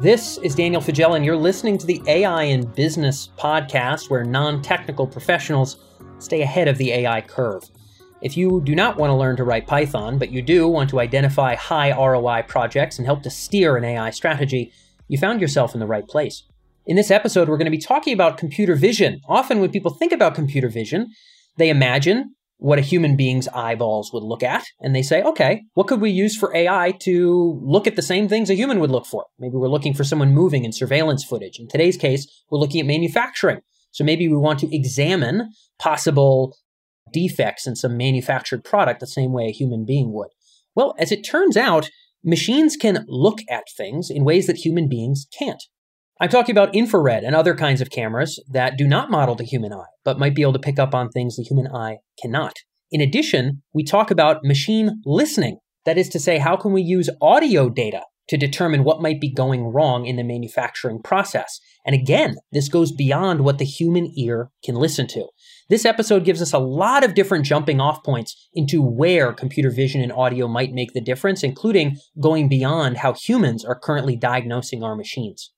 This is Daniel Faggella, and you're listening to the AI in Business podcast, where non technical professionals stay ahead of the AI curve. If you do not want to learn to write Python, but you do want to identify high ROI projects and help to steer an AI strategy, you found yourself in the right place. In this episode, we're going to be talking about computer vision. Often, when people think about computer vision, they imagine what a human being's eyeballs would look at. And they say, okay, what could we use for AI to look at the same things a human would look for? Maybe we're looking for someone moving in surveillance footage. In today's case, we're looking at manufacturing. So maybe we want to examine possible defects in some manufactured product the same way a human being would. Well, as it turns out, machines can look at things in ways that human beings can't. I'm talking about infrared and other kinds of cameras that do not model the human eye, but might be able to pick up on things the human eye cannot. In addition, we talk about machine listening. That is to say, how can we use audio data to determine what might be going wrong in the manufacturing process? And again, this goes beyond what the human ear can listen to. This episode gives us a lot of different jumping off points into where computer vision and audio might make the difference, including going beyond how humans are currently diagnosing our machines.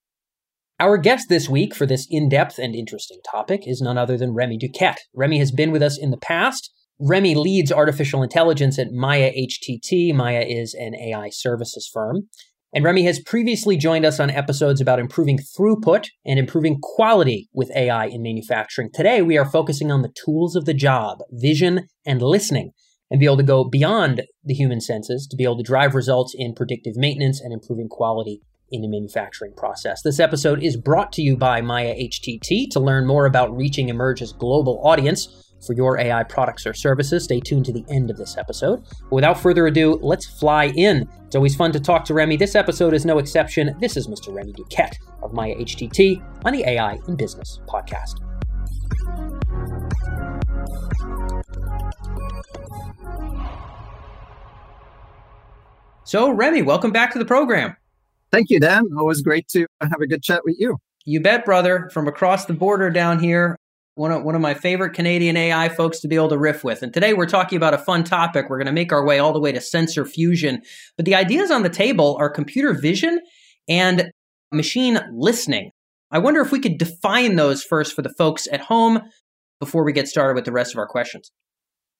Our guest this week for this in depth and interesting topic is none other than Remy Duquette. Remy has been with us in the past. Remy leads artificial intelligence at Maya HTT. Maya is an AI services firm. And Remy has previously joined us on episodes about improving throughput and improving quality with AI in manufacturing. Today, we are focusing on the tools of the job, vision and listening, and be able to go beyond the human senses to be able to drive results in predictive maintenance and improving quality in the manufacturing process. This episode is brought to you by Maya HTT. To learn more about reaching Emerj's global audience for your AI products or services, stay tuned to the end of this episode. Without further ado, let's fly in. It's always fun to talk to Remy. This episode is no exception. This is Mr. Remy Duquette of Maya HTT on the AI in Business podcast. So, Remy, welcome back to the program. Thank you, Dan. Always great to have a good chat with you. You bet, brother. From across the border down here, one of, one of my favorite Canadian AI folks to be able to riff with. And today we're talking about a fun topic. We're going to make our way all the way to sensor fusion. But the ideas on the table are computer vision and machine listening. I wonder if we could define those first for the folks at home before we get started with the rest of our questions.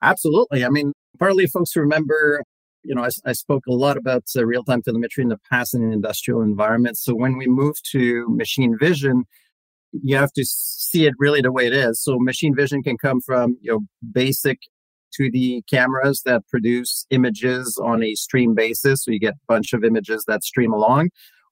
Absolutely. I mean, partly folks remember you know, I, I spoke a lot about uh, real time telemetry in the past in an industrial environment. So when we move to machine vision, you have to see it really the way it is. So machine vision can come from, you know, basic 2D cameras that produce images on a stream basis. So you get a bunch of images that stream along.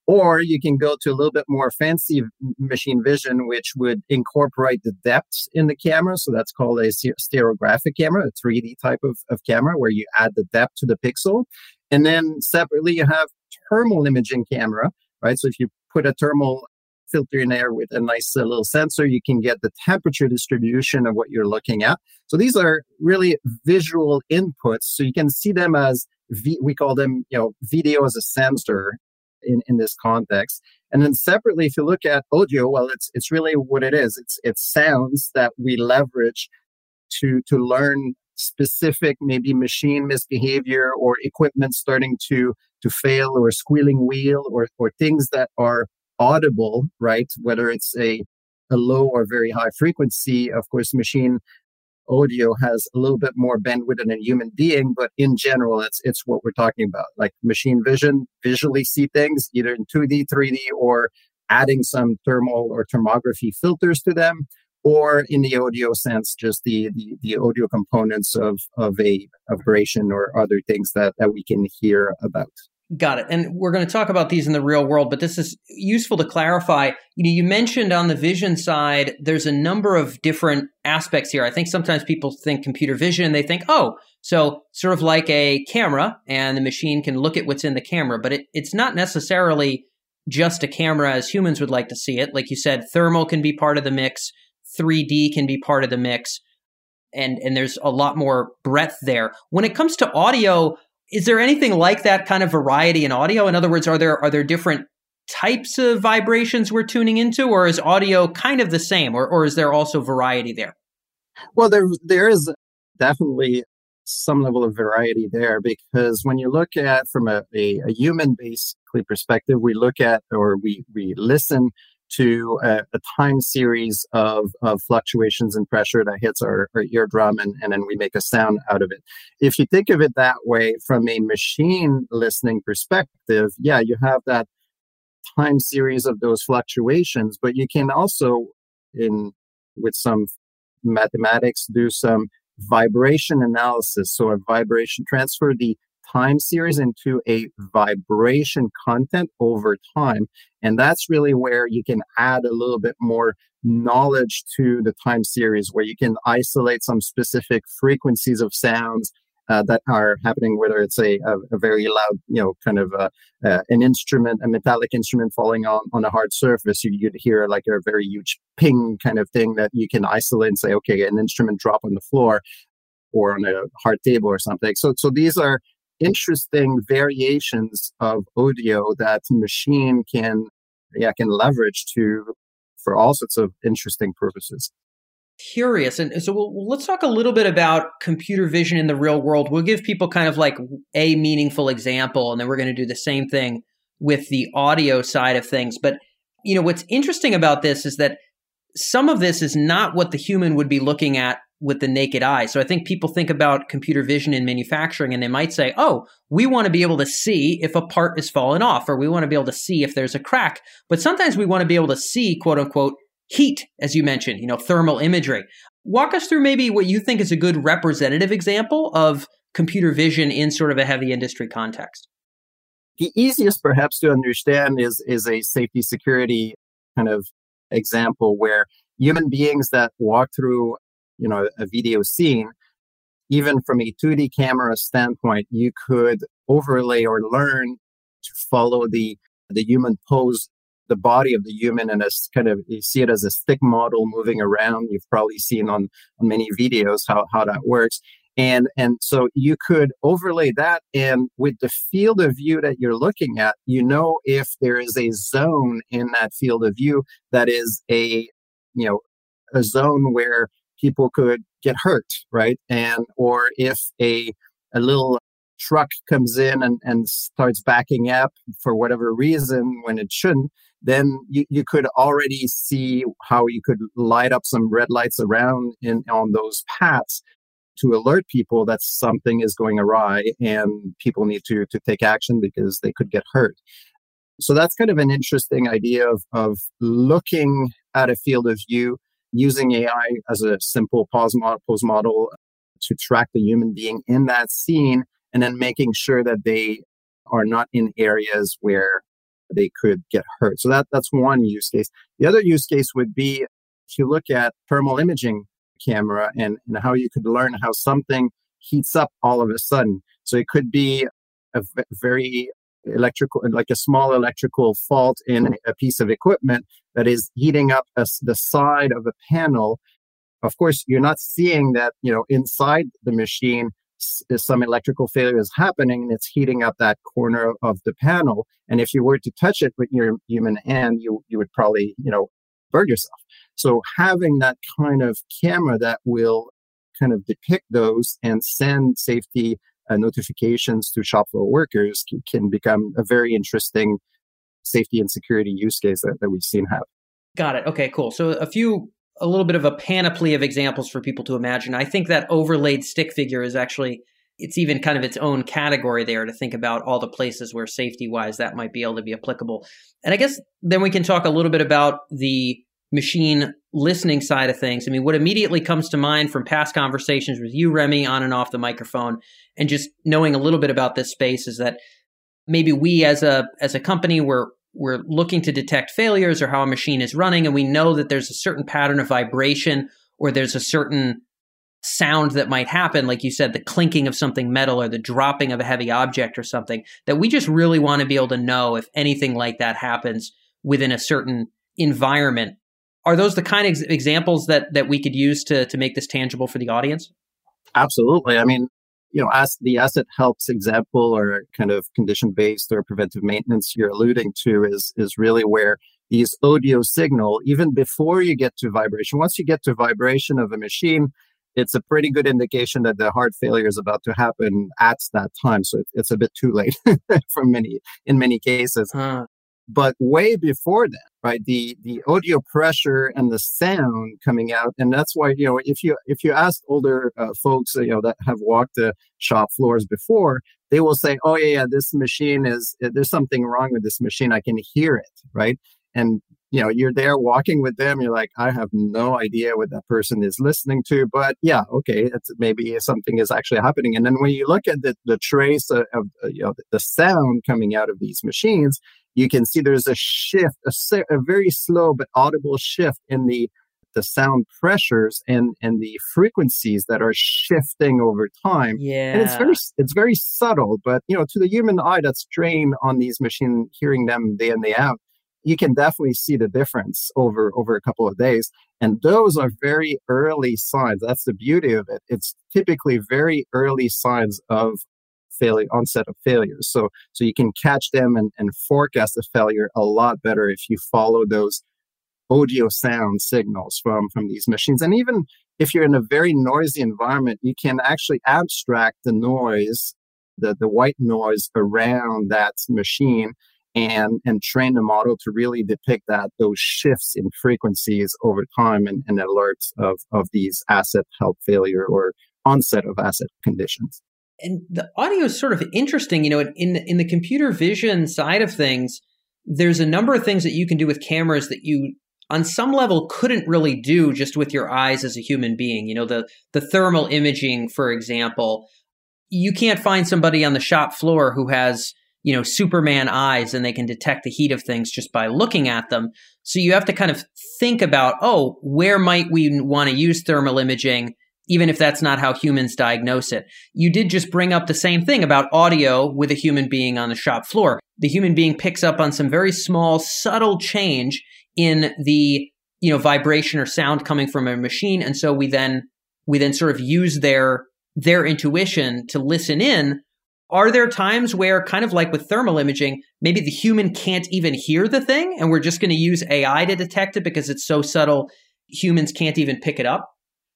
Or you can go to a little bit more fancy machine vision, which would incorporate the depths in the camera. So that's called a stereographic camera, a 3D type of, of camera where you add the depth to the pixel. And then separately, you have thermal imaging camera, right? So if you put a thermal filter in there with a nice uh, little sensor, you can get the temperature distribution of what you're looking at. So these are really visual inputs. So you can see them as v- we call them, you know, video as a sensor in, in this context. And then separately, if you look at audio, well, it's it's really what it is. It's it's sounds that we leverage to to learn specific maybe machine misbehavior or equipment starting to to fail or squealing wheel or or things that are audible, right? Whether it's a a low or very high frequency, of course, machine audio has a little bit more bandwidth than a human being, but in general, it's it's what we're talking about. Like machine vision, visually see things either in 2D, 3D, or adding some thermal or thermography filters to them, or in the audio sense, just the the, the audio components of of a vibration or other things that that we can hear about. Got it. And we're going to talk about these in the real world, but this is useful to clarify. You know, you mentioned on the vision side, there's a number of different aspects here. I think sometimes people think computer vision and they think, oh, so sort of like a camera and the machine can look at what's in the camera, but it, it's not necessarily just a camera as humans would like to see it. Like you said, thermal can be part of the mix, 3D can be part of the mix, and, and there's a lot more breadth there. When it comes to audio, is there anything like that kind of variety in audio? In other words, are there are there different types of vibrations we're tuning into, or is audio kind of the same, or, or is there also variety there? Well, there there is definitely some level of variety there because when you look at from a, a, a human basically perspective, we look at or we, we listen to uh, a, a, time series of, of fluctuations in pressure that hits our, our eardrum and, and then we make a sound out of it. If you think of it that way from a machine listening perspective, yeah, you have that time series of those fluctuations, but you can also in with some mathematics do some vibration analysis. So a vibration transfer the time series into a vibration content over time. And that's really where you can add a little bit more knowledge to the time series, where you can isolate some specific frequencies of sounds uh, that are happening, whether it's a, a, a, very loud, you know, kind of uh, uh, an instrument, a metallic instrument falling on, on a hard surface, you, would hear like a very huge ping kind of thing that you can isolate and say, okay, an instrument drop on the floor or on a hard table or something. So, so these are interesting variations of audio that machine can yeah can leverage to for all sorts of interesting purposes. Curious and so we'll, let's talk a little bit about computer vision in the real world. We'll give people kind of like a meaningful example and then we're going to do the same thing with the audio side of things. But you know what's interesting about this is that some of this is not what the human would be looking at with the naked eye. So I think people think about computer vision in manufacturing and they might say, oh, we want to be able to see if a part is falling off or we want to be able to see if there's a crack. But sometimes we want to be able to see, quote unquote, heat, as you mentioned, you know, thermal imagery. Walk us through maybe what you think is a good representative example of computer vision in sort of a heavy industry context. The easiest perhaps to understand is is a safety security kind of example where human beings that walk through you know a video scene even from a 2d camera standpoint you could overlay or learn to follow the the human pose the body of the human and as kind of you see it as a stick model moving around. You've probably seen on, many videos how, how that works. And and so you could overlay that and with the field of view that you're looking at you know if there is a zone in that field of view that is a you know a zone where people could get hurt, right? And or if a a little truck comes in and, and starts backing up for whatever reason when it shouldn't, then you, you could already see how you could light up some red lights around in on those paths to alert people that something is going awry and people need to to take action because they could get hurt. So that's kind of an interesting idea of of looking at a field of view using AI as a simple pose model, pose model to track the human being in that scene and then making sure that they are not in areas where they could get hurt. So that, that's one use case. The other use case would be if you look at thermal imaging camera and, and how you could learn how something heats up all of a sudden. So it could be a very electrical, like a small electrical fault in a piece of equipment that is heating up a, the side of a panel. Of course, you're not seeing that, you know, inside the machine, some electrical failure is happening and it's heating up that corner of the panel. And if you were to touch it with your human hand, you, you would probably, you know, burn yourself. So having that kind of camera that will kind of depict those and send safety uh, notifications to shop floor workers can, can, become a very interesting safety and security use case that, that we've seen have. Got it. Okay, cool. So a few, a little bit of a panoply of examples for people to imagine. I think that overlaid stick figure is actually, it's even kind of its own category there to think about all the places where safety wise that might be able to be applicable. And I guess then we can talk a little bit about the machine listening side of things. I mean, what immediately comes to mind from past conversations with you, Remy, on and off the microphone, and just knowing a little bit about this space is that maybe we as a as a company we're we're looking to detect failures or how a machine is running, and we know that there's a certain pattern of vibration or there's a certain sound that might happen, like you said, the clinking of something metal or the dropping of a heavy object or something, that we just really want to be able to know if anything like that happens within a certain environment are those the kind of examples that that we could use to to make this tangible for the audience? Absolutely. I mean, you know, as the asset helps example or kind of condition based or preventive maintenance you're alluding to is is really where these audio signal, even before you get to vibration, once you get to vibration of a machine, it's a pretty good indication that the heart failure is about to happen at that time. So it's a bit too late for many, in many cases. Huh. But way before that, right, the, the audio pressure and the sound coming out. And that's why, you know, if you, if you ask older uh, folks, you know, that have walked the shop floors before, they will say, oh, yeah, yeah, this machine is, there's something wrong with this machine. I can hear it, right? And you know you're there walking with them you're like i have no idea what that person is listening to but yeah okay it's maybe something is actually happening. And then when you look at the, the trace of, of you know the sound coming out of these machines you can see there's a shift a, a very slow but audible shift in the the sound pressures and and the frequencies that are shifting over time. Yeah and it's very it's very subtle but you know to the human eye that's trained on these machine hearing them day in day out you can definitely see the difference over over a couple of days and those are very early signs that's the beauty of it it's typically very early signs of failure onset of failures so so you can catch them and, and forecast the failure a lot better if you follow those audio sound signals from from these machines and even if you're in a very noisy environment you can actually abstract the noise the, the white noise around that machine and and train the model to really depict that those shifts in frequencies over time and, and alerts of of these asset health failure or onset of asset conditions. And the audio is sort of interesting you know in in the computer vision side of things there's a number of things that you can do with cameras that you on some level couldn't really do just with your eyes as a human being you know the the thermal imaging for example. You can't find somebody on the shop floor who has you know, Superman eyes and they can detect the heat of things just by looking at them. So you have to kind of think about, oh, where might we want to use thermal imaging, even if that's not how humans diagnose it? You did just bring up the same thing about audio with a human being on the shop floor. The human being picks up on some very small, subtle change in the, you know, vibration or sound coming from a machine. And so we then, we then sort of use their, their intuition to listen in are there times where, kind of like with thermal imaging, maybe the human can't even hear the thing and we're just going to use AI to detect it because it's so subtle, humans can't even pick it up?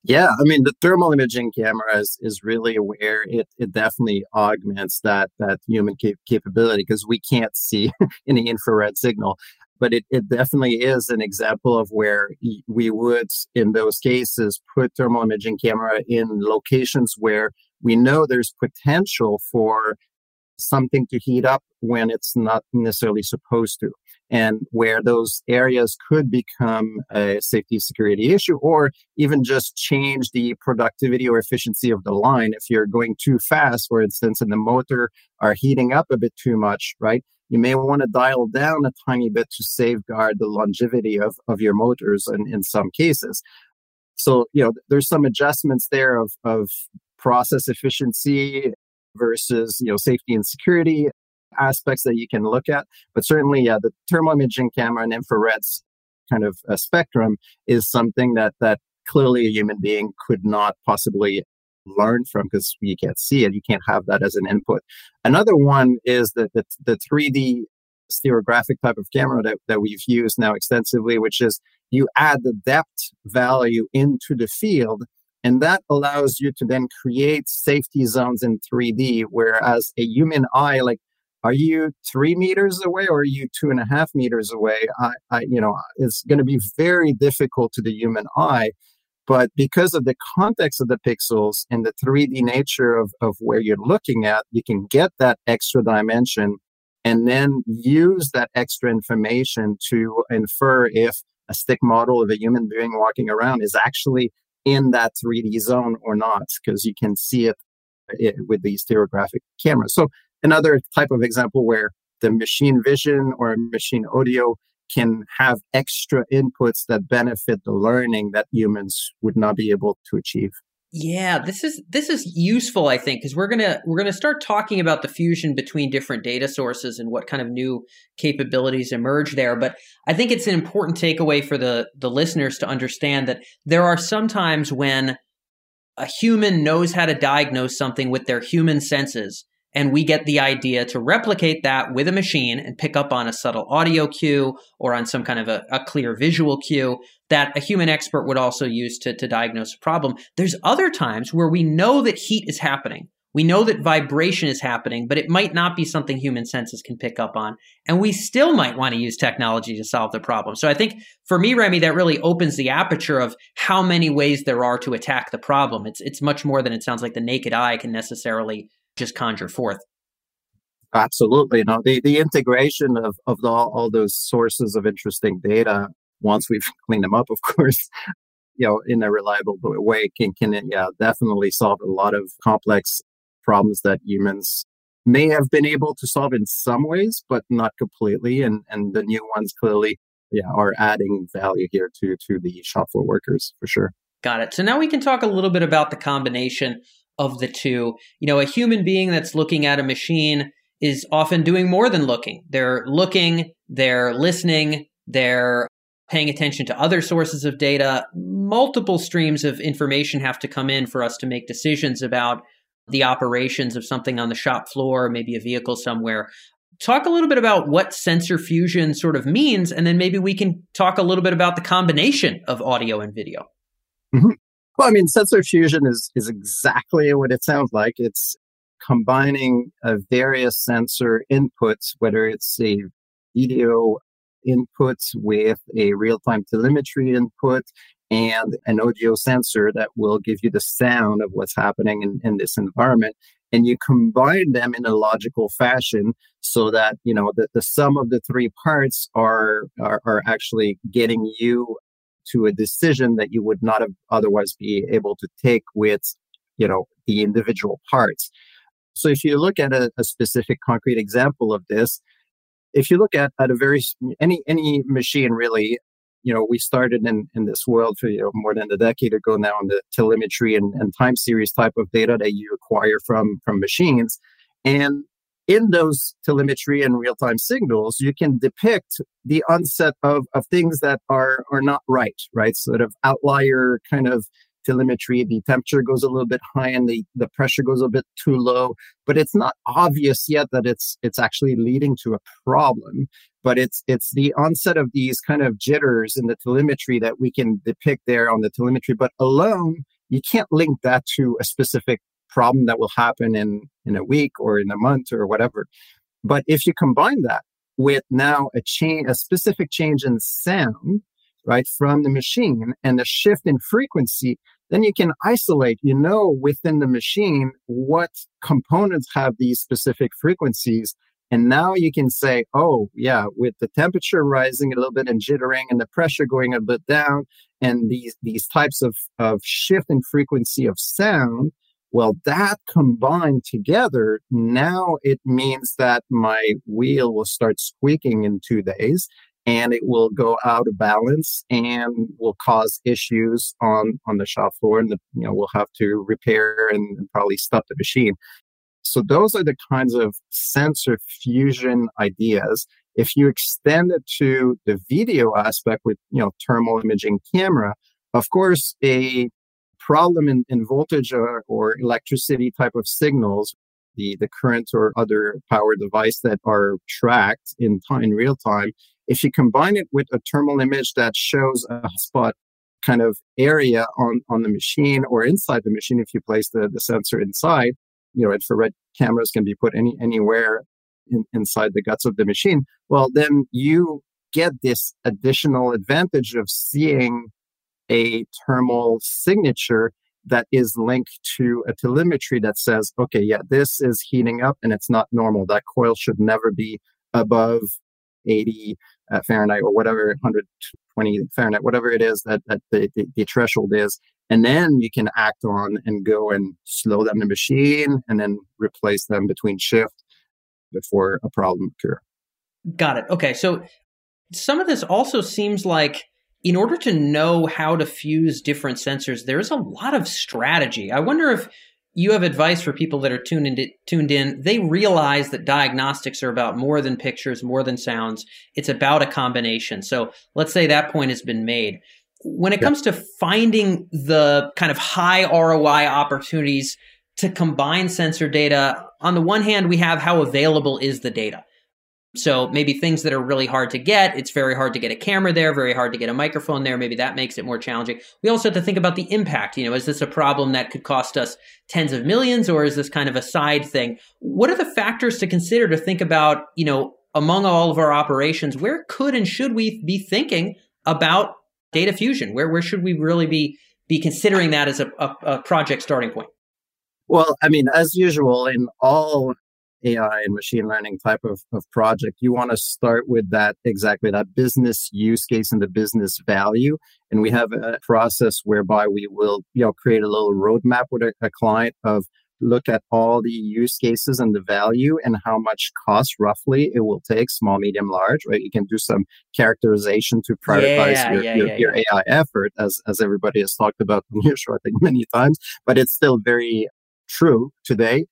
Yeah, I mean the thermal imaging camera is, is really where it, it definitely augments that that human cap- capability because we can't see any infrared signal. But it, it definitely is an example of where we would, in those cases, put thermal imaging camera in locations where we know there's potential for something to heat up when it's not necessarily supposed to and where those areas could become a safety security issue or even just change the productivity or efficiency of the line. If you're going too fast for instance and the motor are heating up a bit too much right you may want to dial down a tiny bit to safeguard the longevity of, of your motors in, in some cases. So you know there's some adjustments there of, of process efficiency versus you know safety and security aspects that you can look at. But certainly yeah the thermal imaging camera and infrareds kind of a spectrum is something that that clearly a human being could not possibly learn from because you can't see it. You can't have that as an input. Another one is the, the, the 3d stereographic type of camera that, that we've used now extensively which is you add the depth value into the field and that allows you to then create safety zones in 3D, whereas a human eye, like, are you three meters away or are you two and a half meters away? I, I you know, it's going to be very difficult to the human eye. But because of the context of the pixels and the 3D nature of, of where you're looking at, you can get that extra dimension and then use that extra information to infer if a stick model of a human being walking around is actually in that 3D zone or not, because you can see it, it with these stereographic cameras. So another type of example where the machine vision or machine audio can have extra inputs that benefit the learning that humans would not be able to achieve. Yeah, this is this is useful, I think, because we're gonna we're gonna start talking about the fusion between different data sources and what kind of new capabilities emerge there. But I think it's an important takeaway for the the listeners to understand that there are some times when a human knows how to diagnose something with their human senses, and we get the idea to replicate that with a machine and pick up on a subtle audio cue or on some kind of a, a clear visual cue that a human expert would also use to, to diagnose a problem. There's other times where we know that heat is happening. We know that vibration is happening, but it might not be something human senses can pick up on. And we still might want to use technology to solve the problem. So I think for me, Remy, that really opens the aperture of how many ways there are to attack the problem. It's, it's much more than it sounds like the naked eye can necessarily just conjure forth. Absolutely. No, the, the integration of, of the, all those sources of interesting data, once we've cleaned them up, of course, you know, in a reliable way can, can, yeah, definitely solve a lot of complex problems that humans may have been able to solve in some ways, but not completely. And, and the new ones clearly, yeah, are adding value here to, to the shop floor workers for sure. Got it. So now we can talk a little bit about the combination of the two. You know, a human being that's looking at a machine is often doing more than looking. They're looking, they're listening, they're paying attention to other sources of data. Multiple streams of information have to come in for us to make decisions about the operations of something on the shop floor, maybe a vehicle somewhere. Talk a little bit about what sensor fusion sort of means, and then maybe we can talk a little bit about the combination of audio and video. Mm-hmm. Well, I mean, sensor fusion is is exactly what it sounds like. It's combining uh, various sensor inputs, whether it's a video input with a real-time telemetry input and an audio sensor that will give you the sound of what's happening in, in this environment. And you combine them in a logical fashion so that you know the, the sum of the three parts are, are are actually getting you to a decision that you would not have otherwise be able to take with you know the individual parts. So if you look at a, a specific concrete example of this if you look at, at a very any any machine really you know we started in in this world for you know more than a decade ago now in the telemetry and, and time series type of data that you acquire from from machines. And in those telemetry and real-time signals you can depict the onset of, of things that are are not right right? Sort of outlier kind of telemetry, the temperature goes a little bit high and the, the pressure goes a bit too low, but it's not obvious yet that it's it's actually leading to a problem. But it's it's the onset of these kind of jitters in the telemetry that we can depict there on the telemetry, but alone you can't link that to a specific problem that will happen in in a week or in a month or whatever. But if you combine that with now a change, a specific change in sound, right, from the machine and a shift in frequency, then you can isolate, you know, within the machine what components have these specific frequencies. And now you can say, oh, yeah, with the temperature rising a little bit and jittering and the pressure going a bit down and these, these types of, of shift in frequency of sound, well, that combined together, now it means that my wheel will start squeaking in two days and it will go out of balance and will cause issues on on the shop floor and the, you know we'll have to repair and, probably stop the machine. So those are the kinds of sensor fusion ideas. If you extend it to the video aspect with you know thermal imaging camera of course a problem in, in voltage or, or electricity type of signals the, the current or other power device that are tracked in time in real time if you combine it with a thermal image that shows a spot kind of area on, on the machine or inside the machine, if you place the, the sensor inside, you know, infrared cameras can be put any anywhere in, inside the guts of the machine. Well, then you get this additional advantage of seeing a thermal signature that is linked to a telemetry that says, okay, yeah, this is heating up and it's not normal. That coil should never be above 80 uh, Fahrenheit or whatever, 120 Fahrenheit, whatever it is that, that the, the, the, threshold is. And then you can act on and go and slow down the machine and then replace them between shift before a problem occur. Got it. Okay. So some of this also seems like in order to know how to fuse different sensors, there's a lot of strategy. I wonder if you have advice for people that are tuned in, tuned in. They realize that diagnostics are about more than pictures, more than sounds. It's about a combination. So let's say that point has been made. When it yeah. comes to finding the kind of high ROI opportunities to combine sensor data, on the one hand, we have how available is the data. So maybe things that are really hard to get, it's very hard to get a camera there, very hard to get a microphone there. Maybe that makes it more challenging. We also have to think about the impact. You know, is this a problem that could cost us tens of millions or is this kind of a side thing? What are the factors to consider to think about, you know, among all of our operations, where could and should we be thinking about data fusion? Where where should we really be be considering that as a, a, a project starting point? Well, I mean, as usual in all AI and machine learning type of, of project, you want to start with that exactly that business use case and the business value. And we have a process whereby we will, you know, create a little roadmap with a, a client of look at all the use cases and the value and how much cost roughly it will take small medium large right? You can do some characterization to prioritize yeah, your, yeah, your, yeah, your ai effort as as everybody has talked about in your short thing many times. But it's still very true today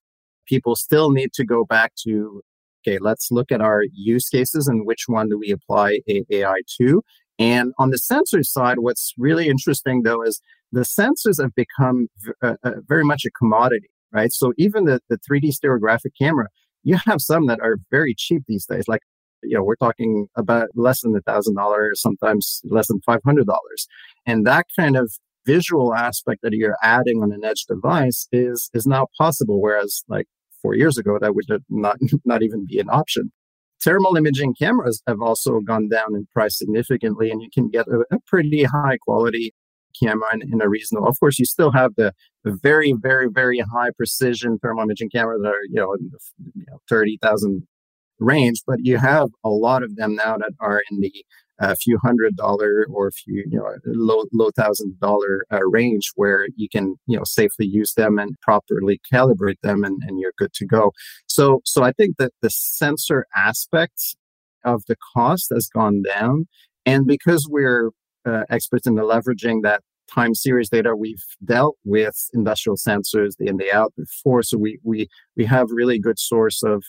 people still need to go back to okay let's look at our use cases and which one do we apply ai to and on the sensor side what's really interesting though is the sensors have become v- uh, uh, very much a commodity right? So even the, the 3D stereographic camera, you have some that are very cheap these days. Like, you know, we're talking about less than a thousand dollars, sometimes less than five hundred dollars. And that kind of visual aspect that you're adding on an edge device is is now possible. Whereas like four years ago, that would not not even be an option. Thermal imaging cameras have also gone down in price significantly, and you can get a, a pretty high quality camera in, in, a reasonable. Of course, you still have the, the very, very, very high precision thermal imaging cameras that are you know in the you know, thirty thousand range, but you have a lot of them now that are in the a few hundred dollar or a few you know low low thousand dollar uh, range where you can you know safely use them and properly calibrate them and, and you're good to go. So so i think that the sensor aspect of the cost has gone down. And because we're uh, experts in the leveraging that time series data we've dealt with industrial sensors in day out before so we we we have really good source of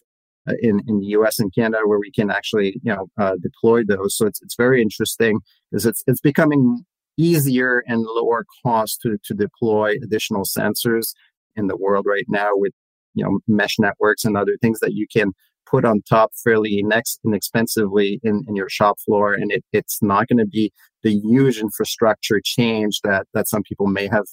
in in the US and Canada where we can actually you know uh, deploy those. So it's it's very interesting because it's it's becoming easier and lower cost to to deploy additional sensors in the world right now with you know mesh networks and other things that you can put on top fairly next inexpensively in, in your shop floor. And it, it's not going to be the huge infrastructure change that that some people may have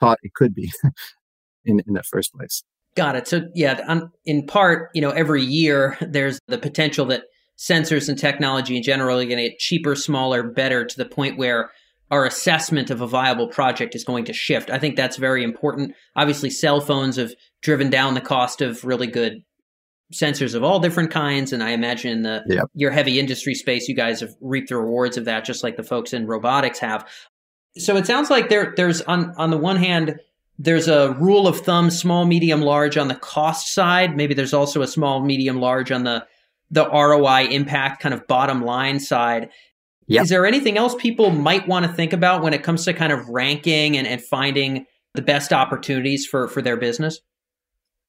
thought it could be in in the first place got it so yeah in part you know every year there's the potential that sensors and technology in general are going to get cheaper smaller better to the point where our assessment of a viable project is going to shift. I think that's very important. Obviously, cell phones have driven down the cost of really good sensors of all different kinds. And I imagine in the yep. your heavy industry space, you guys have reaped the rewards of that, just like the folks in robotics have. So it sounds like there there's on on the one hand, there's a rule of thumb, small, medium, large on the cost side. Maybe there's also a small, medium, large on the the ROI impact kind of bottom line side. Yep. Is there anything else people might want to think about when it comes to kind of ranking and, and finding the best opportunities for, for their business?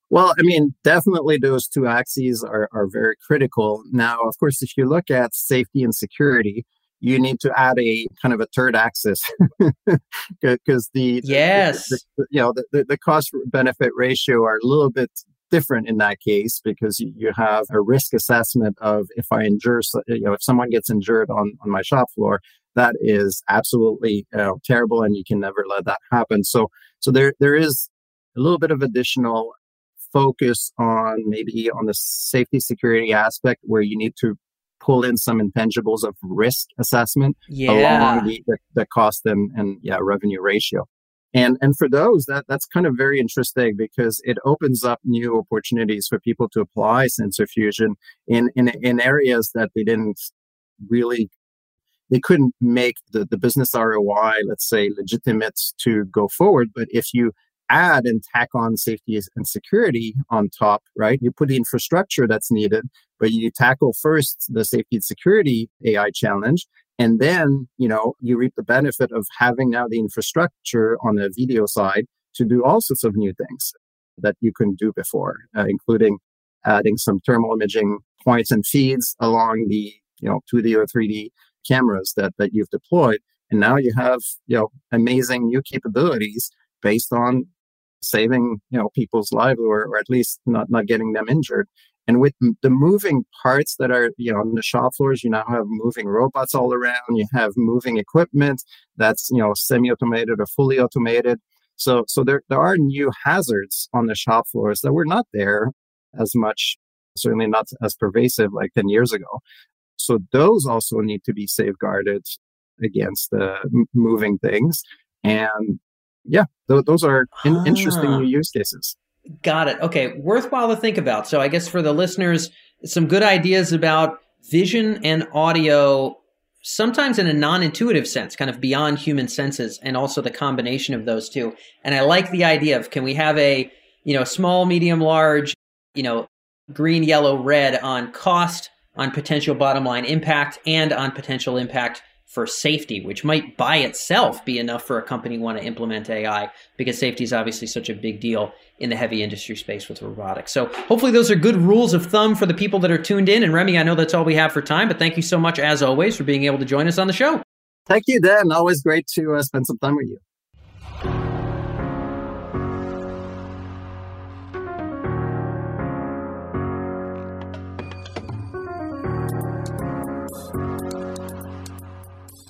Well, I mean, definitely those two axes are, are very critical. Now, of course, if you look at safety and security, you need to add a kind of a third axis because the yes. the, the, you know the, the cost benefit ratio are a little bit different in that case because you have a risk assessment of if i injure you know if someone gets injured on on my shop floor that is absolutely uh, terrible and you can never let that happen. So so there there is a little bit of additional focus on maybe on the safety security aspect where you need to pull in some intangibles of risk assessment yeah. along the, the, the cost and, and yeah revenue ratio and and for those that that's kind of very interesting because it opens up new opportunities for people to apply sensor fusion in in, in areas that they didn't really they couldn't make the, the business ROI, let's say, legitimate to go forward. But if you add and tack on safety and security on top, right? You put the infrastructure that's needed, but you tackle first the safety and security AI challenge. And then, you know, you reap the benefit of having now the infrastructure on the video side to do all sorts of new things that you couldn't do before, uh, including adding some thermal imaging points and feeds along the, you know, 2D or 3D cameras that, that you've deployed. And now you have, you know, amazing new capabilities based on saving you know people's lives or, or at least not not getting them injured And with the moving parts that are, you know, on the shop floors, you now have moving robots all around. You have moving equipment that's, you know, semi-automated or fully automated. So, so there, there are new hazards on the shop floors that were not there as much, certainly not as pervasive like 10 years ago. So those also need to be safeguarded against the moving things. And yeah, th- those are in- ah. interesting new use cases. Got it. Okay. Worthwhile to think about. So I guess for the listeners, some good ideas about vision and audio, sometimes in a non intuitive sense, kind of beyond human senses, and also the combination of those two. And I like the idea of can we have a, you know, small, medium, large, you know, green, yellow, red on cost, on potential bottom line impact, and on potential impact for safety, which might by itself be enough for a company want to implement AI because safety is obviously such a big deal in the heavy industry space with robotics. So hopefully those are good rules of thumb for the people that are tuned in. And Remy, I know that's all we have for time, but thank you so much as always for being able to join us on the show. Thank you, Dan. Always great to uh, spend some time with you.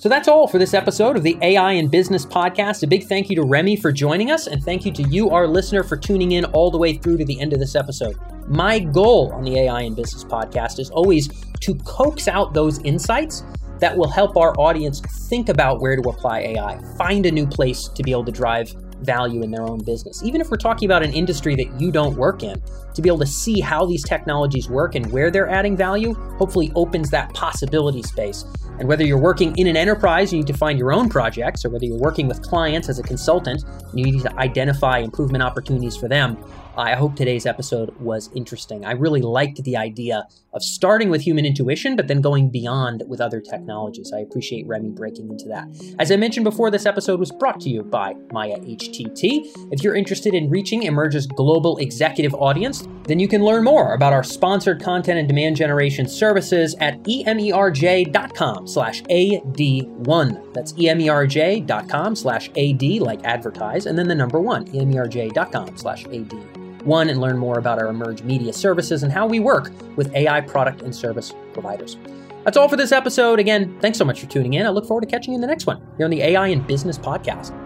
So that's all for this episode of the AI and Business podcast. A big thank you to Remy for joining us, and thank you to you, our listener, for tuning in all the way through to the end of this episode. My goal on the AI and Business podcast is always to coax out those insights that will help our audience think about where to apply AI, find a new place to be able to drive value in their own business. Even if we're talking about an industry that you don't work in, to be able to see how these technologies work and where they're adding value hopefully opens that possibility space. And whether you're working in an enterprise, you need to find your own projects, or whether you're working with clients as a consultant, you need to identify improvement opportunities for them. I hope today's episode was interesting. I really liked the idea of starting with human intuition, but then going beyond with other technologies. I appreciate Remy breaking into that. As I mentioned before, this episode was brought to you by Maya HTT. If you're interested in reaching Emerj's global executive audience, then you can learn more about our sponsored content and demand generation services at emerj.com slash AD1. That's emerj.com slash AD, like advertise, and then the number one, emerj.com slash AD one and learn more about our Emerj Media services and how we work with AI product and service providers. That's all for this episode. Again, thanks so much for tuning in. I look forward to catching you in the next one here on the AI and Business podcast.